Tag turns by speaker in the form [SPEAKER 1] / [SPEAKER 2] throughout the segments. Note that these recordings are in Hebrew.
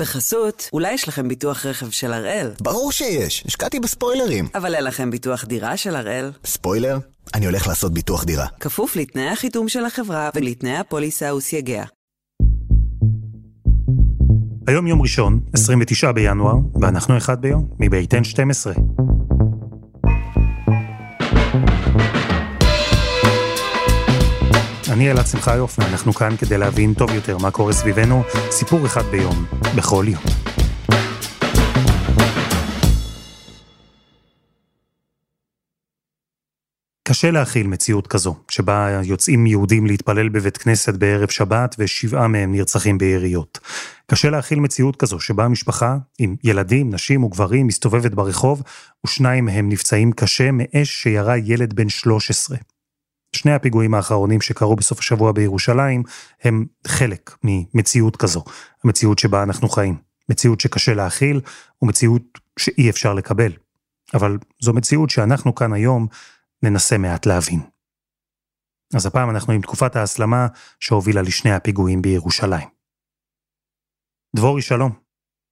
[SPEAKER 1] בחסות, אולי יש לכם ביטוח רכב של הראל.
[SPEAKER 2] ברור שיש, השקעתי בספוילרים.
[SPEAKER 1] אבל אין לכם ביטוח דירה של הראל.
[SPEAKER 2] ספוילר? אני הולך לעשות ביטוח דירה.
[SPEAKER 1] כפוף לתנאי החיתום של החברה ולתנאי הפוליסה וסייגיה.
[SPEAKER 3] היום יום ראשון, 29 בינואר, ואנחנו אחד ביום, מבית N12. אני אלעד שמחיוף, ואנחנו כאן כדי להבין טוב יותר מה קורה סביבנו, סיפור אחד ביום, בכל יום. קשה להכיל מציאות כזו, שבה יוצאים יהודים להתפלל בבית כנסת בערב שבת ושבעה מהם נרצחים ביריות. קשה להכיל מציאות כזו, שבה המשפחה, עם ילדים, נשים וגברים, מסתובבת ברחוב, ושניים מהם נפצעים קשה מאש שירה ילד בן 13. שני הפיגועים האחרונים שקרו בסוף השבוע בירושלים הם חלק ממציאות כזו, המציאות שבה אנחנו חיים. מציאות שקשה להכיל ומציאות שאי אפשר לקבל. אבל זו מציאות שאנחנו כאן היום ננסה מעט להבין. אז הפעם אנחנו עם תקופת ההסלמה שהובילה לשני הפיגועים בירושלים. דבורי, שלום.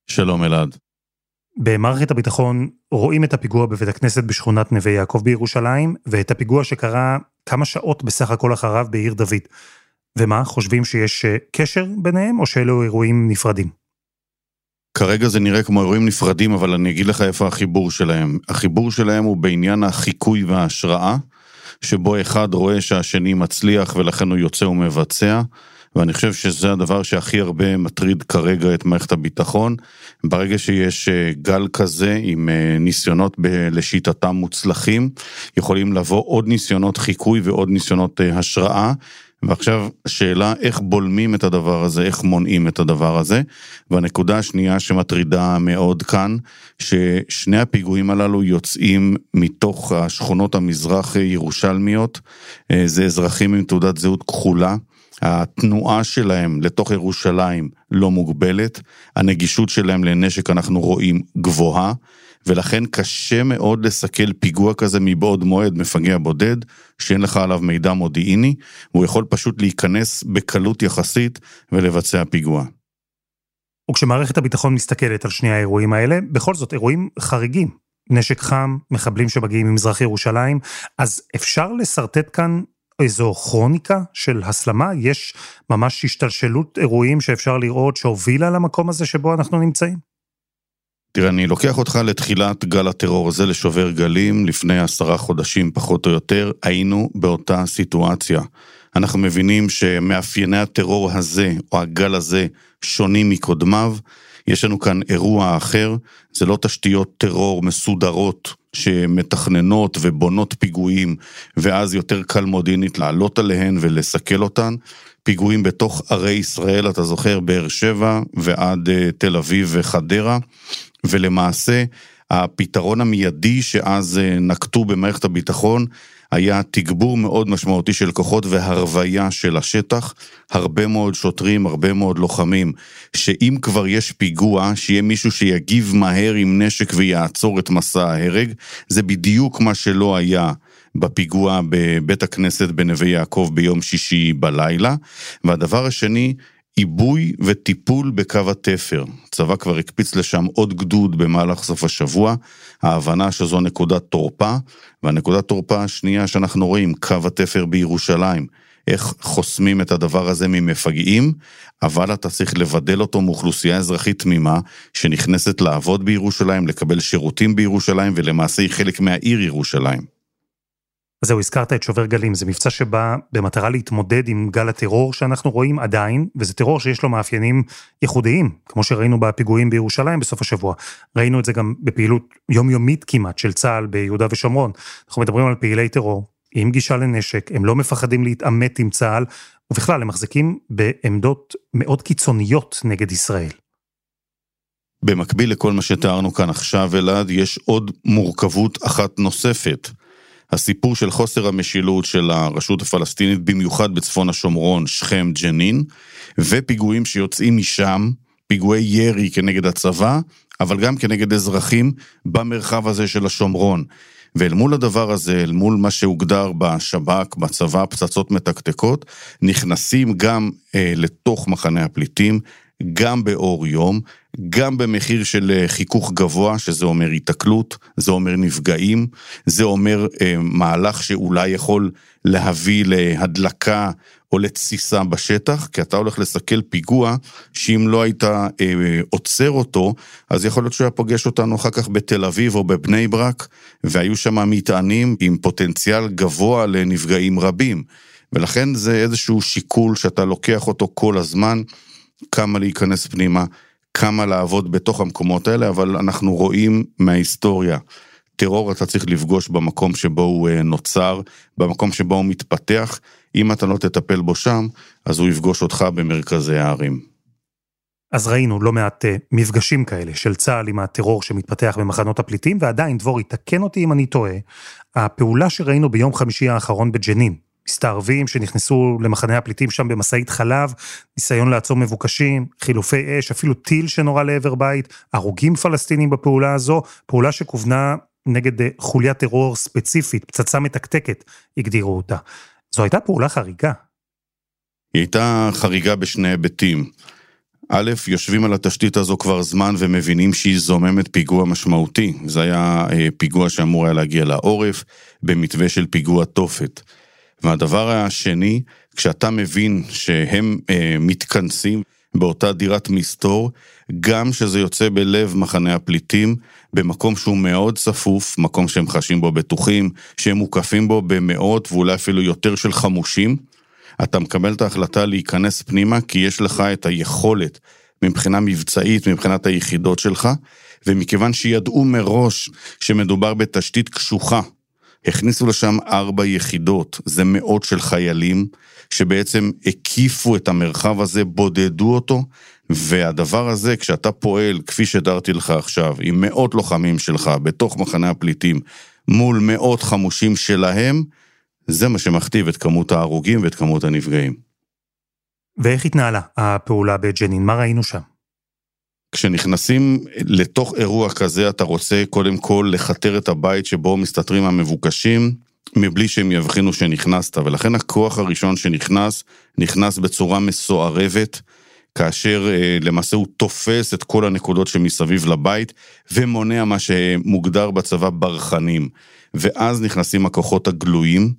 [SPEAKER 4] שלום אלעד.
[SPEAKER 3] במערכת הביטחון רואים את הפיגוע בבית הכנסת בשכונת נווה יעקב בירושלים, ואת הפיגוע שקרה כמה שעות בסך הכל אחריו בעיר דוד. ומה, חושבים שיש אה, קשר ביניהם, או שאלו אירועים נפרדים?
[SPEAKER 4] כרגע זה נראה כמו אירועים נפרדים, אבל אני אגיד לך איפה החיבור שלהם. החיבור שלהם הוא בעניין החיקוי וההשראה, שבו אחד רואה שהשני מצליח ולכן הוא יוצא ומבצע. ואני חושב שזה הדבר שהכי הרבה מטריד כרגע את מערכת הביטחון. ברגע שיש אה, גל כזה עם אה, ניסיונות ב- לשיטתם מוצלחים, יכולים לבוא עוד ניסיונות חיקוי ועוד ניסיונות אה, השראה. ועכשיו השאלה איך בולמים את הדבר הזה, איך מונעים את הדבר הזה. והנקודה השנייה שמטרידה מאוד כאן, ששני הפיגועים הללו יוצאים מתוך השכונות המזרח ירושלמיות, זה אזרחים עם תעודת זהות כחולה. התנועה שלהם לתוך ירושלים לא מוגבלת, הנגישות שלהם לנשק אנחנו רואים גבוהה, ולכן קשה מאוד לסכל פיגוע כזה מבעוד מועד, מפגע בודד, שאין לך עליו מידע מודיעיני, והוא יכול פשוט להיכנס בקלות יחסית ולבצע פיגוע.
[SPEAKER 3] וכשמערכת הביטחון מסתכלת על שני האירועים האלה, בכל זאת אירועים חריגים. נשק חם, מחבלים שמגיעים ממזרח ירושלים, אז אפשר לשרטט כאן איזו כרוניקה של הסלמה? יש ממש השתלשלות אירועים שאפשר לראות שהובילה למקום הזה שבו אנחנו נמצאים?
[SPEAKER 4] תראה, אני לוקח אותך לתחילת גל הטרור הזה לשובר גלים, לפני עשרה חודשים פחות או יותר, היינו באותה סיטואציה. אנחנו מבינים שמאפייני הטרור הזה, או הגל הזה, שונים מקודמיו. יש לנו כאן אירוע אחר, זה לא תשתיות טרור מסודרות שמתכננות ובונות פיגועים, ואז יותר קל מודיעינית לעלות עליהן ולסכל אותן. פיגועים בתוך ערי ישראל, אתה זוכר, באר שבע ועד uh, תל אביב וחדרה, ולמעשה הפתרון המיידי שאז uh, נקטו במערכת הביטחון היה תגבור מאוד משמעותי של כוחות והרוויה של השטח, הרבה מאוד שוטרים, הרבה מאוד לוחמים, שאם כבר יש פיגוע, שיהיה מישהו שיגיב מהר עם נשק ויעצור את מסע ההרג, זה בדיוק מה שלא היה. בפיגוע בבית הכנסת בנווה יעקב ביום שישי בלילה. והדבר השני, עיבוי וטיפול בקו התפר. צבא כבר הקפיץ לשם עוד גדוד במהלך סוף השבוע, ההבנה שזו נקודת תורפה, והנקודת תורפה השנייה שאנחנו רואים, קו התפר בירושלים. איך חוסמים את הדבר הזה ממפגעים, אבל אתה צריך לבדל אותו מאוכלוסייה אזרחית תמימה, שנכנסת לעבוד בירושלים, לקבל שירותים בירושלים, ולמעשה היא חלק מהעיר ירושלים.
[SPEAKER 3] זהו, הזכרת את שובר גלים, זה מבצע שבא במטרה להתמודד עם גל הטרור שאנחנו רואים עדיין, וזה טרור שיש לו מאפיינים ייחודיים, כמו שראינו בפיגועים בירושלים בסוף השבוע. ראינו את זה גם בפעילות יומיומית כמעט של צה"ל ביהודה ושומרון. אנחנו מדברים על פעילי טרור עם גישה לנשק, הם לא מפחדים להתעמת עם צה"ל, ובכלל, הם מחזיקים בעמדות מאוד קיצוניות נגד ישראל.
[SPEAKER 4] במקביל לכל מה שתיארנו כאן עכשיו, אלעד, יש עוד מורכבות אחת נוספת. הסיפור של חוסר המשילות של הרשות הפלסטינית, במיוחד בצפון השומרון, שכם, ג'נין, ופיגועים שיוצאים משם, פיגועי ירי כנגד הצבא, אבל גם כנגד אזרחים במרחב הזה של השומרון. ואל מול הדבר הזה, אל מול מה שהוגדר בשב"כ, בצבא, פצצות מתקתקות, נכנסים גם אה, לתוך מחנה הפליטים גם באור יום, גם במחיר של אה, חיכוך גבוה, שזה אומר היתקלות, זה אומר נפגעים, זה אומר אה, מהלך שאולי יכול להביא להדלקה או לתסיסה בשטח, כי אתה הולך לסכל פיגוע שאם לא היית אה, עוצר אותו, אז יכול להיות שהוא היה פוגש אותנו אחר כך בתל אביב או בבני ברק, והיו שם מטענים עם פוטנציאל גבוה לנפגעים רבים. ולכן זה איזשהו שיקול שאתה לוקח אותו כל הזמן, כמה להיכנס פנימה, כמה לעבוד בתוך המקומות האלה, אבל אנחנו רואים מההיסטוריה. טרור אתה צריך לפגוש במקום שבו הוא אה, נוצר, במקום שבו הוא מתפתח. אם אתה לא תטפל בו שם, אז הוא יפגוש אותך במרכזי הערים.
[SPEAKER 3] אז ראינו לא מעט uh, מפגשים כאלה של צה"ל עם הטרור שמתפתח במחנות הפליטים, ועדיין, דבורי, תקן אותי אם אני טועה, הפעולה שראינו ביום חמישי האחרון בג'נין, מסתערבים שנכנסו למחנה הפליטים שם במשאית חלב, ניסיון לעצור מבוקשים, חילופי אש, אפילו טיל שנורה לעבר בית, הרוגים פלסטינים בפעולה הזו, פעולה שכוונה נגד אה, חוליית טרור ספציפית, פצצה מתקתקת, הגדירו אותה. זו הייתה פעולה חריגה.
[SPEAKER 4] היא הייתה חריגה בשני היבטים. א', יושבים על התשתית הזו כבר זמן ומבינים שהיא זוממת פיגוע משמעותי. זה היה אה, פיגוע שאמור היה להגיע לעורף במתווה של פיגוע תופת. והדבר השני, כשאתה מבין שהם אה, מתכנסים באותה דירת מסתור, גם שזה יוצא בלב מחנה הפליטים, במקום שהוא מאוד צפוף, מקום שהם חשים בו בטוחים, שהם מוקפים בו במאות ואולי אפילו יותר של חמושים, אתה מקבל את ההחלטה להיכנס פנימה כי יש לך את היכולת מבחינה מבצעית, מבחינת היחידות שלך, ומכיוון שידעו מראש שמדובר בתשתית קשוחה, הכניסו לשם ארבע יחידות, זה מאות של חיילים, שבעצם הקיפו את המרחב הזה, בודדו אותו, והדבר הזה, כשאתה פועל, כפי שתיארתי לך עכשיו, עם מאות לוחמים שלך בתוך מחנה הפליטים, מול מאות חמושים שלהם, זה מה שמכתיב את כמות ההרוגים ואת כמות הנפגעים.
[SPEAKER 3] ואיך התנהלה הפעולה בג'נין? מה ראינו שם?
[SPEAKER 4] כשנכנסים לתוך אירוע כזה, אתה רוצה קודם כל לכתר את הבית שבו מסתתרים המבוקשים, מבלי שהם יבחינו שנכנסת, ולכן הכוח הראשון שנכנס, נכנס בצורה מסוערבת, כאשר אה, למעשה הוא תופס את כל הנקודות שמסביב לבית, ומונע מה שמוגדר בצבא ברחנים. ואז נכנסים הכוחות הגלויים,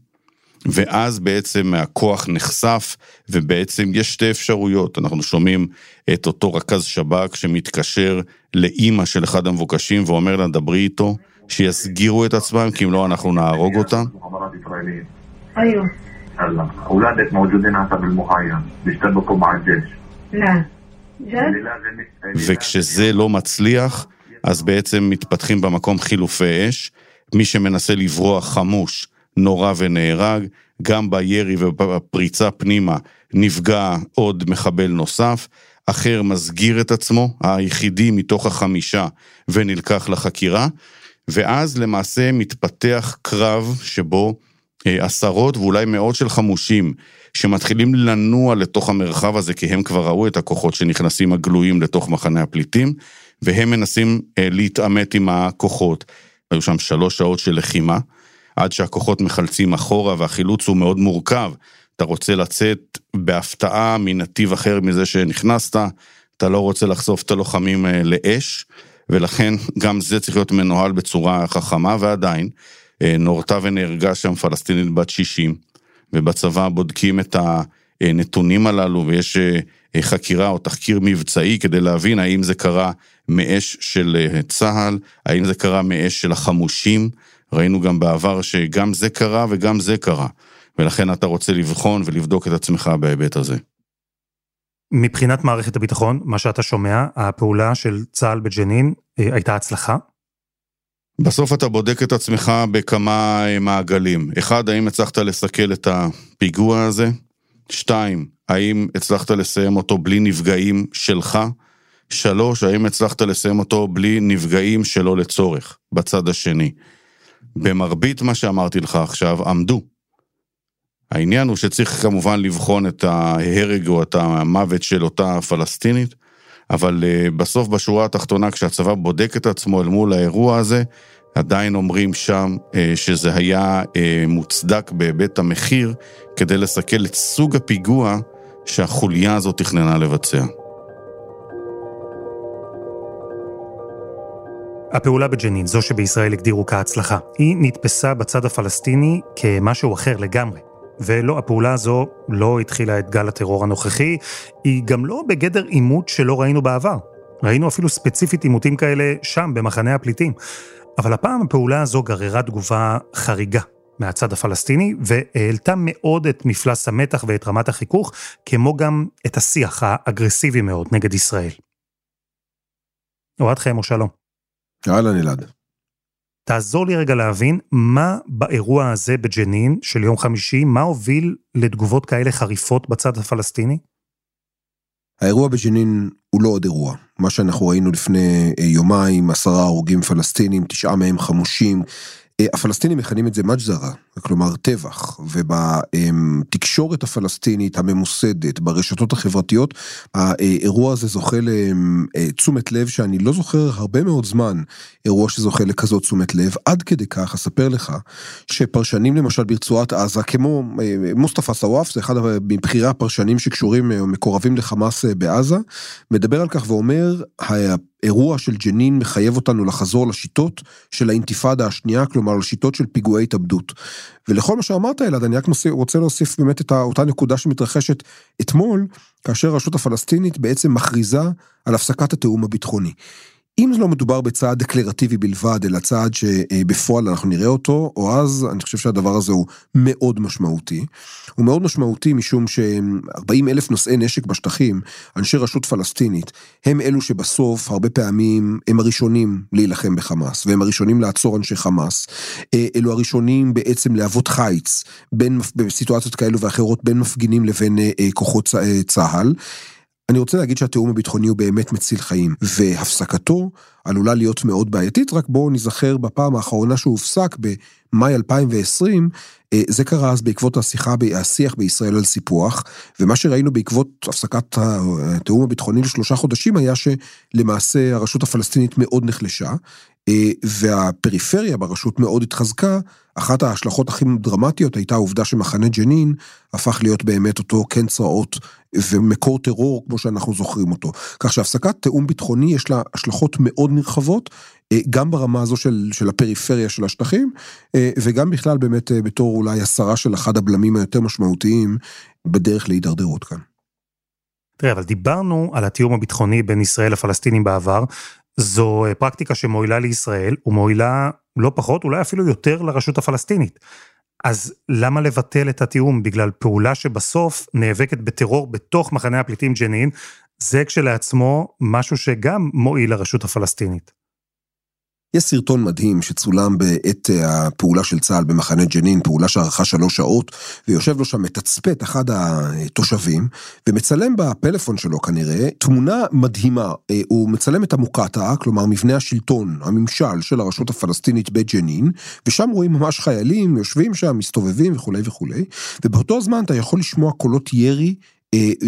[SPEAKER 4] ואז בעצם הכוח נחשף, ובעצם יש שתי אפשרויות. אנחנו שומעים את אותו רכז שב"כ שמתקשר לאימא של אחד המבוקשים ואומר לה, דברי איתו, שיסגירו את עצמם, כי אם לא אנחנו נהרוג אותם. וכשזה לא מצליח, אז בעצם מתפתחים במקום חילופי אש. מי שמנסה לברוח חמוש נורה ונהרג, גם בירי ובפריצה פנימה נפגע עוד מחבל נוסף, אחר מסגיר את עצמו, היחידי מתוך החמישה, ונלקח לחקירה, ואז למעשה מתפתח קרב שבו אה, עשרות ואולי מאות של חמושים שמתחילים לנוע לתוך המרחב הזה, כי הם כבר ראו את הכוחות שנכנסים הגלויים לתוך מחנה הפליטים, והם מנסים אה, להתעמת עם הכוחות. היו שם שלוש שעות של לחימה. עד שהכוחות מחלצים אחורה והחילוץ הוא מאוד מורכב. אתה רוצה לצאת בהפתעה מנתיב אחר מזה שנכנסת, אתה לא רוצה לחשוף את הלוחמים אה, לאש, ולכן גם זה צריך להיות מנוהל בצורה חכמה, ועדיין אה, נורתה ונהרגה שם פלסטינית בת 60, ובצבא בודקים את הנתונים הללו, ויש אה, חקירה או תחקיר מבצעי כדי להבין האם זה קרה מאש של צה"ל, האם זה קרה מאש של החמושים, ראינו גם בעבר שגם זה קרה וגם זה קרה, ולכן אתה רוצה לבחון ולבדוק את עצמך בהיבט הזה.
[SPEAKER 3] מבחינת מערכת הביטחון, מה שאתה שומע, הפעולה של צה"ל בג'נין אה, הייתה הצלחה?
[SPEAKER 4] בסוף אתה בודק את עצמך בכמה אה, מעגלים. אחד, האם הצלחת לסכל את הפיגוע הזה? שתיים, האם הצלחת לסיים אותו בלי נפגעים שלך? שלוש, האם הצלחת לסיים אותו בלי נפגעים שלא לצורך, בצד השני? במרבית מה שאמרתי לך עכשיו, עמדו. העניין הוא שצריך כמובן לבחון את ההרג או את המוות של אותה פלסטינית, אבל אה, בסוף בשורה התחתונה כשהצבא בודק את עצמו אל מול האירוע הזה, עדיין אומרים שם אה, שזה היה אה, מוצדק בהיבט המחיר כדי לסכל את סוג הפיגוע שהחוליה הזאת תכננה לבצע.
[SPEAKER 3] הפעולה בג'נין, זו שבישראל הגדירו כהצלחה, היא נתפסה בצד הפלסטיני כמשהו אחר לגמרי. ולא, הפעולה הזו לא התחילה את גל הטרור הנוכחי, היא גם לא בגדר עימות שלא ראינו בעבר. ראינו אפילו ספציפית עימותים כאלה שם, במחנה הפליטים. אבל הפעם הפעולה הזו גררה תגובה חריגה מהצד הפלסטיני, והעלתה מאוד את מפלס המתח ואת רמת החיכוך, כמו גם את השיח האגרסיבי מאוד נגד ישראל. אוהד חיים או שלום.
[SPEAKER 5] אהלן אלעד.
[SPEAKER 3] תעזור לי רגע להבין מה באירוע הזה בג'נין של יום חמישי, מה הוביל לתגובות כאלה חריפות בצד הפלסטיני?
[SPEAKER 5] האירוע בג'נין הוא לא עוד אירוע. מה שאנחנו ראינו לפני אה, יומיים, עשרה הרוגים פלסטינים, תשעה מהם חמושים, הפלסטינים מכנים את זה מג'זרה, כלומר טבח, ובתקשורת הפלסטינית הממוסדת, ברשתות החברתיות, האירוע הזה זוכה לתשומת לב שאני לא זוכר הרבה מאוד זמן, אירוע שזוכה לכזאת תשומת לב, עד כדי כך אספר לך, שפרשנים למשל ברצועת עזה, כמו אה, מוסטפא סוואף, זה אחד מבכירי הפרשנים שקשורים או מקורבים לחמאס אה, בעזה, מדבר על כך ואומר, האירוע של ג'נין מחייב אותנו לחזור לשיטות של האינתיפאדה השנייה, כלומר לשיטות של פיגועי התאבדות. ולכל מה שאמרת אלעד, אני רק רוצה להוסיף באמת את אותה נקודה שמתרחשת אתמול, כאשר הרשות הפלסטינית בעצם מכריזה על הפסקת התיאום הביטחוני. אם לא מדובר בצעד דקלרטיבי בלבד, אלא צעד שבפועל אנחנו נראה אותו, או אז אני חושב שהדבר הזה הוא מאוד משמעותי. הוא מאוד משמעותי משום ש-40 אלף נושאי נשק בשטחים, אנשי רשות פלסטינית, הם אלו שבסוף הרבה פעמים הם הראשונים להילחם בחמאס, והם הראשונים לעצור אנשי חמאס. אה, אלו הראשונים בעצם להוות חיץ, בין, בסיטואציות כאלו ואחרות, בין מפגינים לבין אה, אה, כוחות צה"ל. אני רוצה להגיד שהתיאום הביטחוני הוא באמת מציל חיים, והפסקתו עלולה להיות מאוד בעייתית, רק בואו נזכר בפעם האחרונה שהוא הופסק במאי 2020, אה, זה קרה אז בעקבות השיחה, השיח בישראל על סיפוח, ומה שראינו בעקבות הפסקת התיאום הביטחוני לשלושה חודשים היה שלמעשה הרשות הפלסטינית מאוד נחלשה, אה, והפריפריה ברשות מאוד התחזקה, אחת ההשלכות הכי דרמטיות הייתה העובדה שמחנה ג'נין הפך להיות באמת אותו קן צרעות ומקור טרור כמו שאנחנו זוכרים אותו. כך שהפסקת תיאום ביטחוני יש לה השלכות מאוד נרחבות, אה, גם ברמה הזו של, של הפריפריה של השטחים, אה, וגם בכלל באמת בתור אולי הסרה של אחד הבלמים היותר משמעותיים בדרך להידרדרות כאן.
[SPEAKER 3] תראה, אבל דיברנו על התיאום הביטחוני בין ישראל לפלסטינים בעבר, זו אה, פרקטיקה שמועילה לישראל ומועילה לא פחות, אולי אפילו יותר לרשות הפלסטינית. אז למה לבטל את התיאום בגלל פעולה שבסוף נאבקת בטרור בתוך מחנה הפליטים ג'נין? זה כשלעצמו משהו שגם מועיל לרשות הפלסטינית.
[SPEAKER 5] יש סרטון מדהים שצולם בעת אה, הפעולה של צה"ל במחנה ג'נין, פעולה שארכה שלוש שעות, ויושב לו שם מתצפת אחד התושבים, ומצלם בפלאפון שלו כנראה תמונה מדהימה. אה, הוא מצלם את המוקטעה, כלומר מבנה השלטון, הממשל של הרשות הפלסטינית בג'נין, ושם רואים ממש חיילים יושבים שם, מסתובבים וכולי וכולי, ובאותו זמן אתה יכול לשמוע קולות ירי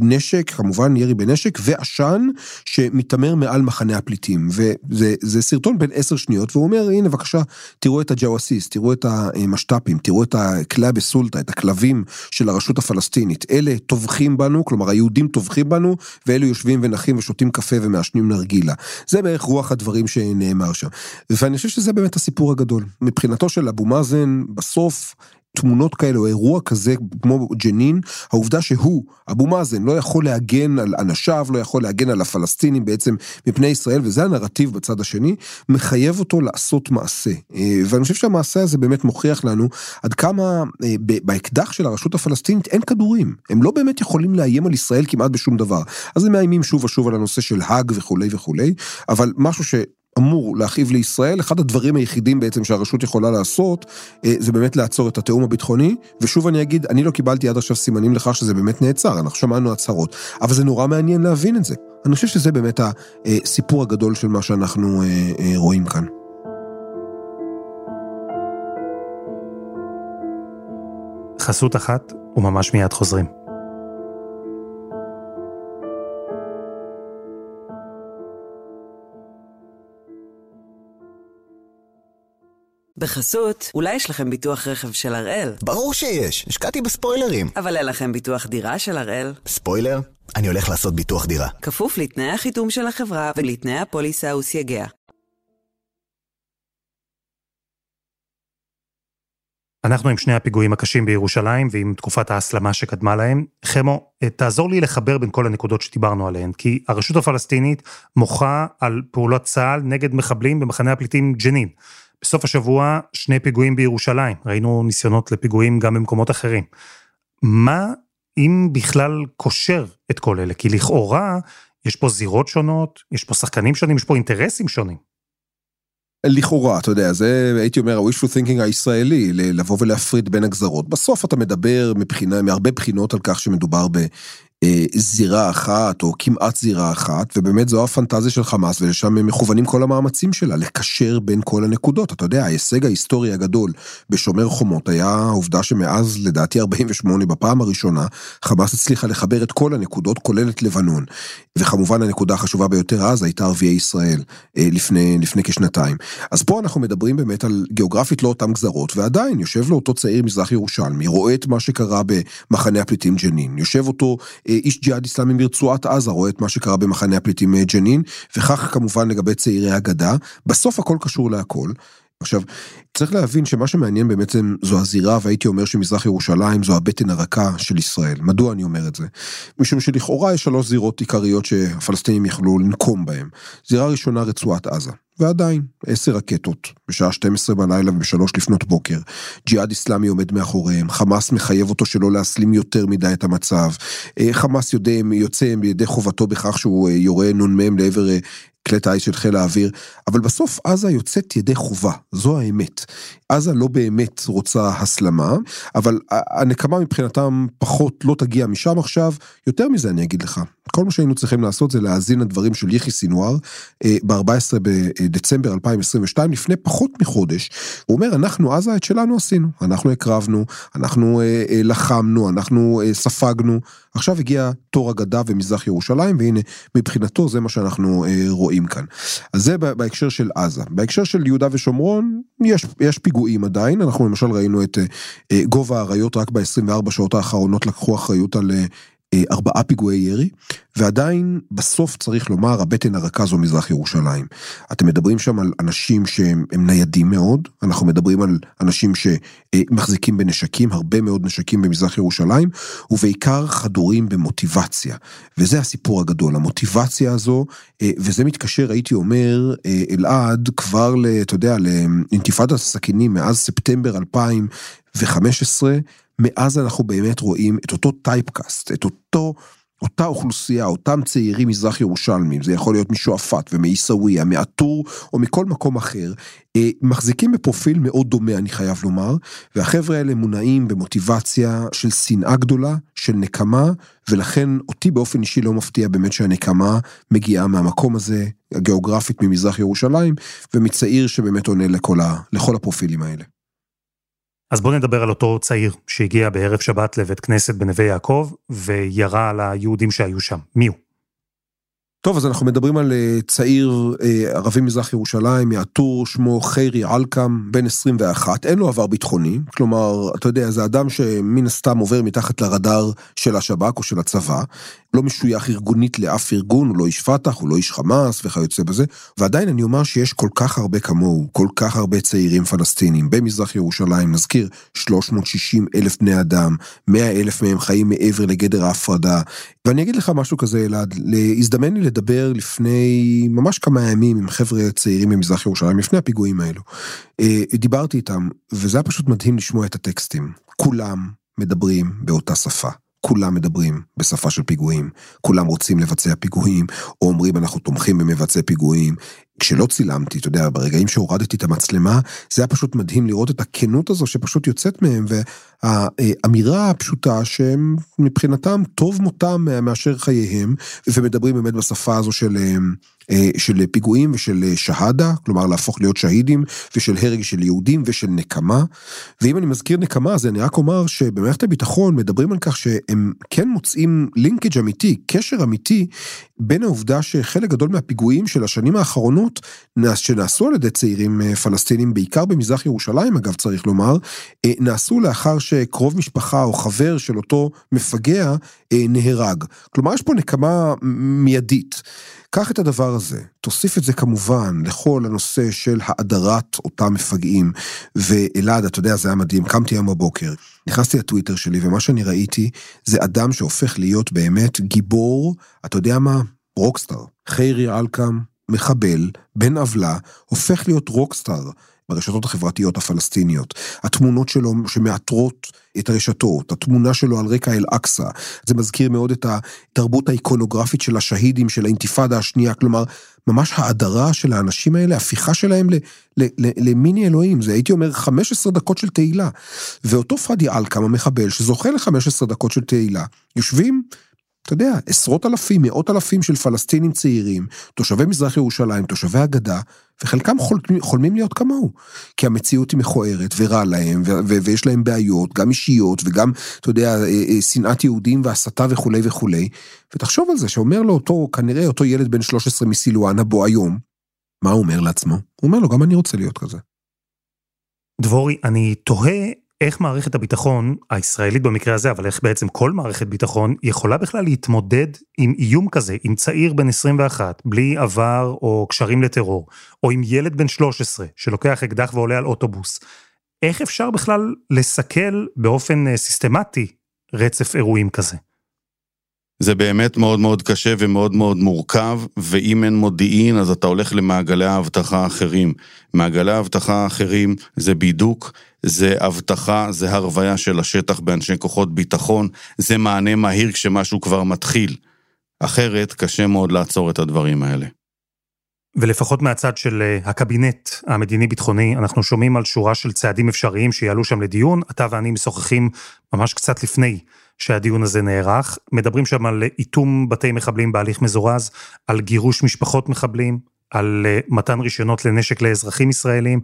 [SPEAKER 5] נשק, כמובן ירי בנשק, ועשן שמתעמר מעל מחנה הפליטים. וזה סרטון בין עשר שניות, והוא אומר, הנה בבקשה, תראו את הג'וואסיס, תראו את המשת"פים, תראו את הכלא בסולטה, את הכלבים של הרשות הפלסטינית. אלה טובחים בנו, כלומר היהודים טובחים בנו, ואלו יושבים ונחים ושותים קפה ומעשנים נרגילה. זה בערך רוח הדברים שנאמר שם. ואני חושב שזה באמת הסיפור הגדול. מבחינתו של אבו מאזן, בסוף, תמונות כאלה או אירוע כזה כמו ג'נין, העובדה שהוא, אבו מאזן, לא יכול להגן על אנשיו, לא יכול להגן על הפלסטינים בעצם מפני ישראל, וזה הנרטיב בצד השני, מחייב אותו לעשות מעשה. אה, ואני חושב שהמעשה הזה באמת מוכיח לנו עד כמה אה, באקדח של הרשות הפלסטינית אין כדורים. הם לא באמת יכולים לאיים על ישראל כמעט בשום דבר. אז הם מאיימים שוב ושוב על הנושא של האג וכולי וכולי, אבל משהו ש... אמור להכאיב לישראל, אחד הדברים היחידים בעצם שהרשות יכולה לעשות, אה, זה באמת לעצור את התיאום הביטחוני, ושוב אני אגיד, אני לא קיבלתי עד עכשיו סימנים לכך שזה באמת נעצר, אנחנו שמענו הצהרות, אבל זה נורא מעניין להבין את זה. אני חושב שזה באמת הסיפור הגדול של מה שאנחנו אה, אה, רואים כאן.
[SPEAKER 3] חסות אחת, וממש מיד חוזרים.
[SPEAKER 1] בחסות, אולי יש לכם ביטוח רכב של הראל?
[SPEAKER 2] ברור שיש, השקעתי בספוילרים.
[SPEAKER 1] אבל אין לכם ביטוח דירה של הראל.
[SPEAKER 2] ספוילר? אני הולך לעשות ביטוח דירה.
[SPEAKER 1] כפוף לתנאי החיתום של החברה ולתנאי הפוליסה וסייגיה.
[SPEAKER 3] אנחנו עם שני הפיגועים הקשים בירושלים ועם תקופת ההסלמה שקדמה להם. חמו, אה, תעזור לי לחבר בין כל הנקודות שדיברנו עליהן, כי הרשות הפלסטינית מוחה על פעולות צה"ל נגד מחבלים במחנה הפליטים ג'נין. בסוף השבוע שני פיגועים בירושלים, ראינו ניסיונות לפיגועים גם במקומות אחרים. מה, אם בכלל, קושר את כל אלה? כי לכאורה, יש פה זירות שונות, יש פה שחקנים שונים, יש פה אינטרסים שונים.
[SPEAKER 5] לכאורה, אתה יודע, זה הייתי אומר ה-wishful thinking הישראלי, לבוא ולהפריד בין הגזרות. בסוף אתה מדבר מבחינה, מהרבה בחינות על כך שמדובר ב... זירה אחת או כמעט זירה אחת ובאמת זו הפנטזיה של חמאס ולשם מכוונים כל המאמצים שלה לקשר בין כל הנקודות. אתה יודע ההישג ההיסטורי הגדול בשומר חומות היה העובדה שמאז לדעתי 48 בפעם הראשונה חמאס הצליחה לחבר את כל הנקודות כולל את לבנון. וכמובן הנקודה החשובה ביותר אז הייתה ערביי ישראל אה, לפני לפני כשנתיים. אז פה אנחנו מדברים באמת על גיאוגרפית לא אותם גזרות ועדיין יושב לו אותו צעיר מזרח ירושלמי רואה את מה שקרה במחנה הפליטים ג'נין יושב אותו איש ג'יהאד איסלאמי מרצועת עזה רואה את מה שקרה במחנה הפליטים אה, ג'נין, וכך כמובן לגבי צעירי הגדה, בסוף הכל קשור להכל. עכשיו, צריך להבין שמה שמעניין באמת זו הזירה, והייתי אומר שמזרח ירושלים זו הבטן הרכה של ישראל. מדוע אני אומר את זה? משום שלכאורה יש שלוש זירות עיקריות שהפלסטינים יכלו לנקום בהן. זירה ראשונה רצועת עזה. ועדיין, עשר רקטות, בשעה 12 בלילה ובשלוש לפנות בוקר. ג'יהאד איסלאמי עומד מאחוריהם, חמאס מחייב אותו שלא להסלים יותר מדי את המצב. אה, חמאס יודע, יוצא בידי חובתו בכך שהוא אה, יורה נ"מ לעבר אה, כלי טיס של חיל האוויר, אבל בסוף עזה יוצאת ידי חובה, זו האמת. עזה לא באמת רוצה הסלמה, אבל הנקמה מבחינתם פחות לא תגיע משם עכשיו, יותר מזה אני אגיד לך. כל מה שהיינו צריכים לעשות זה להאזין לדברים של יחי סינואר אה, ב-14 בדצמבר 2022, לפני פחות מחודש. הוא אומר, אנחנו עזה את שלנו עשינו, אנחנו הקרבנו, אנחנו אה, אה, לחמנו, אנחנו ספגנו, עכשיו הגיע תור הגדה ומזרח ירושלים, והנה, מבחינתו זה מה שאנחנו רואים כאן. אז זה בהקשר של עזה. בהקשר של יהודה ושומרון, יש, יש פיגועים עדיין, אנחנו למשל ראינו את גובה האריות רק ב-24 שעות האחרונות לקחו אחריות על ארבעה פיגועי ירי, ועדיין בסוף צריך לומר הבטן הרכה זו מזרח ירושלים. אתם מדברים שם על אנשים שהם ניידים מאוד, אנחנו מדברים על אנשים שמחזיקים בנשקים, הרבה מאוד נשקים במזרח ירושלים, ובעיקר חדורים במוטיבציה. וזה הסיפור הגדול, המוטיבציה הזו, אה, וזה מתקשר, הייתי אומר, אה, אלעד, כבר, אתה יודע, לאינתיפאדת הסכינים מאז ספטמבר 2015, מאז אנחנו באמת רואים את אותו טייפקאסט, את אותו, אותה אוכלוסייה, אותם צעירים מזרח ירושלמים, זה יכול להיות משועפאט ומעיסאוויה, מעטור או מכל מקום אחר, אה, מחזיקים בפרופיל מאוד דומה אני חייב לומר, והחבר'ה האלה מונעים במוטיבציה של שנאה גדולה, של נקמה, ולכן אותי באופן אישי לא מפתיע באמת שהנקמה מגיעה מהמקום הזה, הגיאוגרפית ממזרח ירושלים, ומצעיר שבאמת עונה לכל, ה, לכל הפרופילים האלה.
[SPEAKER 3] אז בואו נדבר על אותו צעיר שהגיע בערב שבת לבית כנסת בנווה יעקב וירה על היהודים שהיו שם. מי הוא?
[SPEAKER 5] טוב, אז אנחנו מדברים על אה, צעיר אה, ערבי מזרח ירושלים, מעטור, שמו חיירי אלקם, בן 21, אין לו עבר ביטחוני, כלומר, אתה יודע, זה אדם שמן הסתם עובר מתחת לרדאר של השב"כ או של הצבא, לא משוייך ארגונית לאף ארגון, הוא לא איש פת"ח, הוא לא איש חמאס וכיוצא בזה, ועדיין אני אומר שיש כל כך הרבה כמוהו, כל כך הרבה צעירים פלסטינים במזרח ירושלים, נזכיר, 360 אלף בני אדם, 100 אלף מהם חיים מעבר לגדר ההפרדה, ואני אגיד לך משהו כזה, אלעד, הזדמן לי לדבר לפני ממש כמה ימים עם חבר'ה צעירים ממזרח ירושלים, לפני הפיגועים האלו. אה, דיברתי איתם, וזה היה פשוט מדהים לשמוע את הטקסטים. כולם מדברים באותה שפה. כולם מדברים בשפה של פיגועים, כולם רוצים לבצע פיגועים, או אומרים אנחנו תומכים במבצעי פיגועים. כשלא צילמתי, אתה יודע, ברגעים שהורדתי את המצלמה, זה היה פשוט מדהים לראות את הכנות הזו שפשוט יוצאת מהם, והאמירה הפשוטה שהם מבחינתם טוב מותם מאשר חייהם, ומדברים באמת בשפה הזו של אה, של פיגועים ושל אה, שהדה, כלומר להפוך להיות שהידים, ושל הרג של יהודים ושל נקמה. ואם אני מזכיר נקמה, אז אני רק אומר שבמערכת הביטחון מדברים על כך שהם כן מוצאים לינקג' אמיתי, קשר אמיתי, בין העובדה שחלק גדול מהפיגועים של השנים האחרונות תאונות שנעשו על ידי צעירים אה, פלסטינים, בעיקר במזרח ירושלים אגב צריך לומר, אה, נעשו לאחר שקרוב משפחה או חבר של אותו מפגע נהרג. כלומר יש פה נקמה מיידית. קח את הדבר הזה, תוסיף את זה כמובן לכל הנושא של האדרת אותם מפגעים, ואלעד, אתה יודע, זה היה מדהים, קמתי היום בבוקר, נכנסתי לטוויטר שלי, ומה שאני ראיתי, זה אדם שהופך להיות באמת גיבור, אתה יודע מה? רוקסטאר. חיירי אלקם, מחבל, בן עוולה, הופך להיות רוקסטאר. ברשתות החברתיות הפלסטיניות. התמונות שלו שמעטרות את הרשתות, התמונה שלו על רקע אל-אקצא. זה מזכיר מאוד את התרבות האיקונוגרפית של השהידים של האינתיפאדה השנייה, כלומר, ממש האדרה של האנשים האלה, הפיכה שלהם למיני אלוהים, זה הייתי אומר 15 דקות של תהילה. ואותו פאדי אלקם המחבל שזוכה ל-15 דקות של תהילה, יושבים אתה יודע, עשרות אלפים, מאות אלפים של פלסטינים צעירים, תושבי מזרח ירושלים, תושבי הגדה, וחלקם חולמים, חולמים להיות כמוהו. כי המציאות היא מכוערת ורע להם, ו- ו- ויש להם בעיות, גם אישיות, וגם, אתה יודע, אה, אה, שנאת יהודים והסתה וכולי וכולי. ותחשוב על זה, שאומר לו אותו, כנראה אותו ילד בן 13 מסילואנה בו היום, מה הוא אומר לעצמו? הוא אומר לו, גם אני רוצה להיות כזה.
[SPEAKER 3] דבורי, אני תוהה איך מערכת הביטחון, הישראלית במקרה הזה, אבל איך בעצם כל מערכת ביטחון, יכולה בכלל להתמודד עם איום כזה, עם צעיר בן 21, בלי עבר או קשרים לטרור, או עם ילד בן 13 שלוקח אקדח ועולה על אוטובוס. איך אפשר בכלל לסכל באופן אה, סיסטמטי רצף אירועים כזה?
[SPEAKER 4] זה באמת מאוד מאוד קשה ומאוד מאוד מורכב, ואם אין מודיעין אז אתה הולך למעגלי האבטחה האחרים. מעגלי האבטחה האחרים זה בידוק, זה אבטחה, זה הרוויה של השטח באנשי כוחות ביטחון, זה מענה מהיר כשמשהו כבר מתחיל. אחרת קשה מאוד לעצור את הדברים האלה.
[SPEAKER 3] ולפחות מהצד של אה, הקבינט המדיני-ביטחוני, אנחנו שומעים על שורה של צעדים אפשריים שיעלו שם לדיון. אתה ואני משוחחים ממש קצת לפני שהדיון הזה נערך. מדברים שם על איתום בתי מחבלים בהליך מזורז, על גירוש משפחות מחבלים, על אה, מתן רישיונות לנשק לאזרחים ישראלים.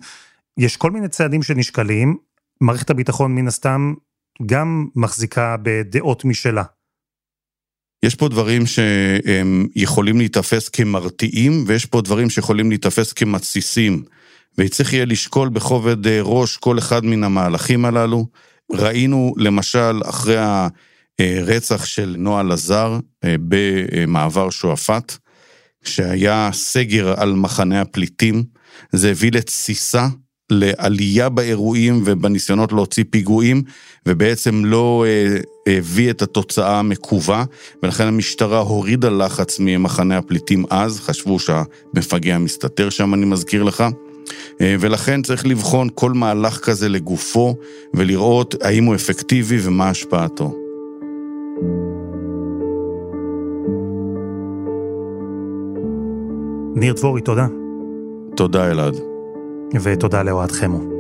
[SPEAKER 3] יש כל מיני צעדים שנשקלים, מערכת הביטחון מן הסתם גם מחזיקה בדעות משלה.
[SPEAKER 4] יש פה דברים שהם יכולים להיתפס כמרתיעים, ויש פה דברים שיכולים להיתפס כמתסיסים. וצריך יהיה לשקול בכובד אה, ראש כל אחד מן המהלכים הללו. ראינו למשל אחרי הרצח של נועה לזר אה, במעבר שועפאט, שהיה סגר על מחנה הפליטים, זה הביא לתסיסה, לעלייה באירועים ובניסיונות להוציא פיגועים, ובעצם לא אה, הביא את התוצאה המקווה, ולכן המשטרה הורידה לחץ ממחנה הפליטים אז, חשבו שהמפגע מסתתר שם, אני מזכיר לך. אה, ולכן צריך לבחון כל מהלך כזה לגופו, ולראות האם הוא אפקטיבי ומה השפעתו.
[SPEAKER 3] ניר דבורי, תודה.
[SPEAKER 4] תודה, אלעד.
[SPEAKER 3] ותודה לאוהד חמו.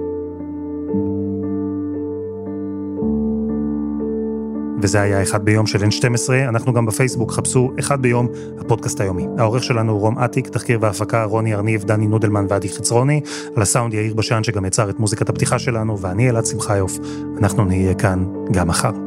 [SPEAKER 3] וזה היה אחד ביום של N12, אנחנו גם בפייסבוק, חפשו אחד ביום, הפודקאסט היומי. העורך שלנו הוא רום אטיק, תחקיר והפקה רוני ארניב, דני נודלמן ועדי חצרוני, על הסאונד יאיר בשן שגם יצר את מוזיקת הפתיחה שלנו, ואני אלעד שמחיוף, אנחנו נהיה כאן גם מחר.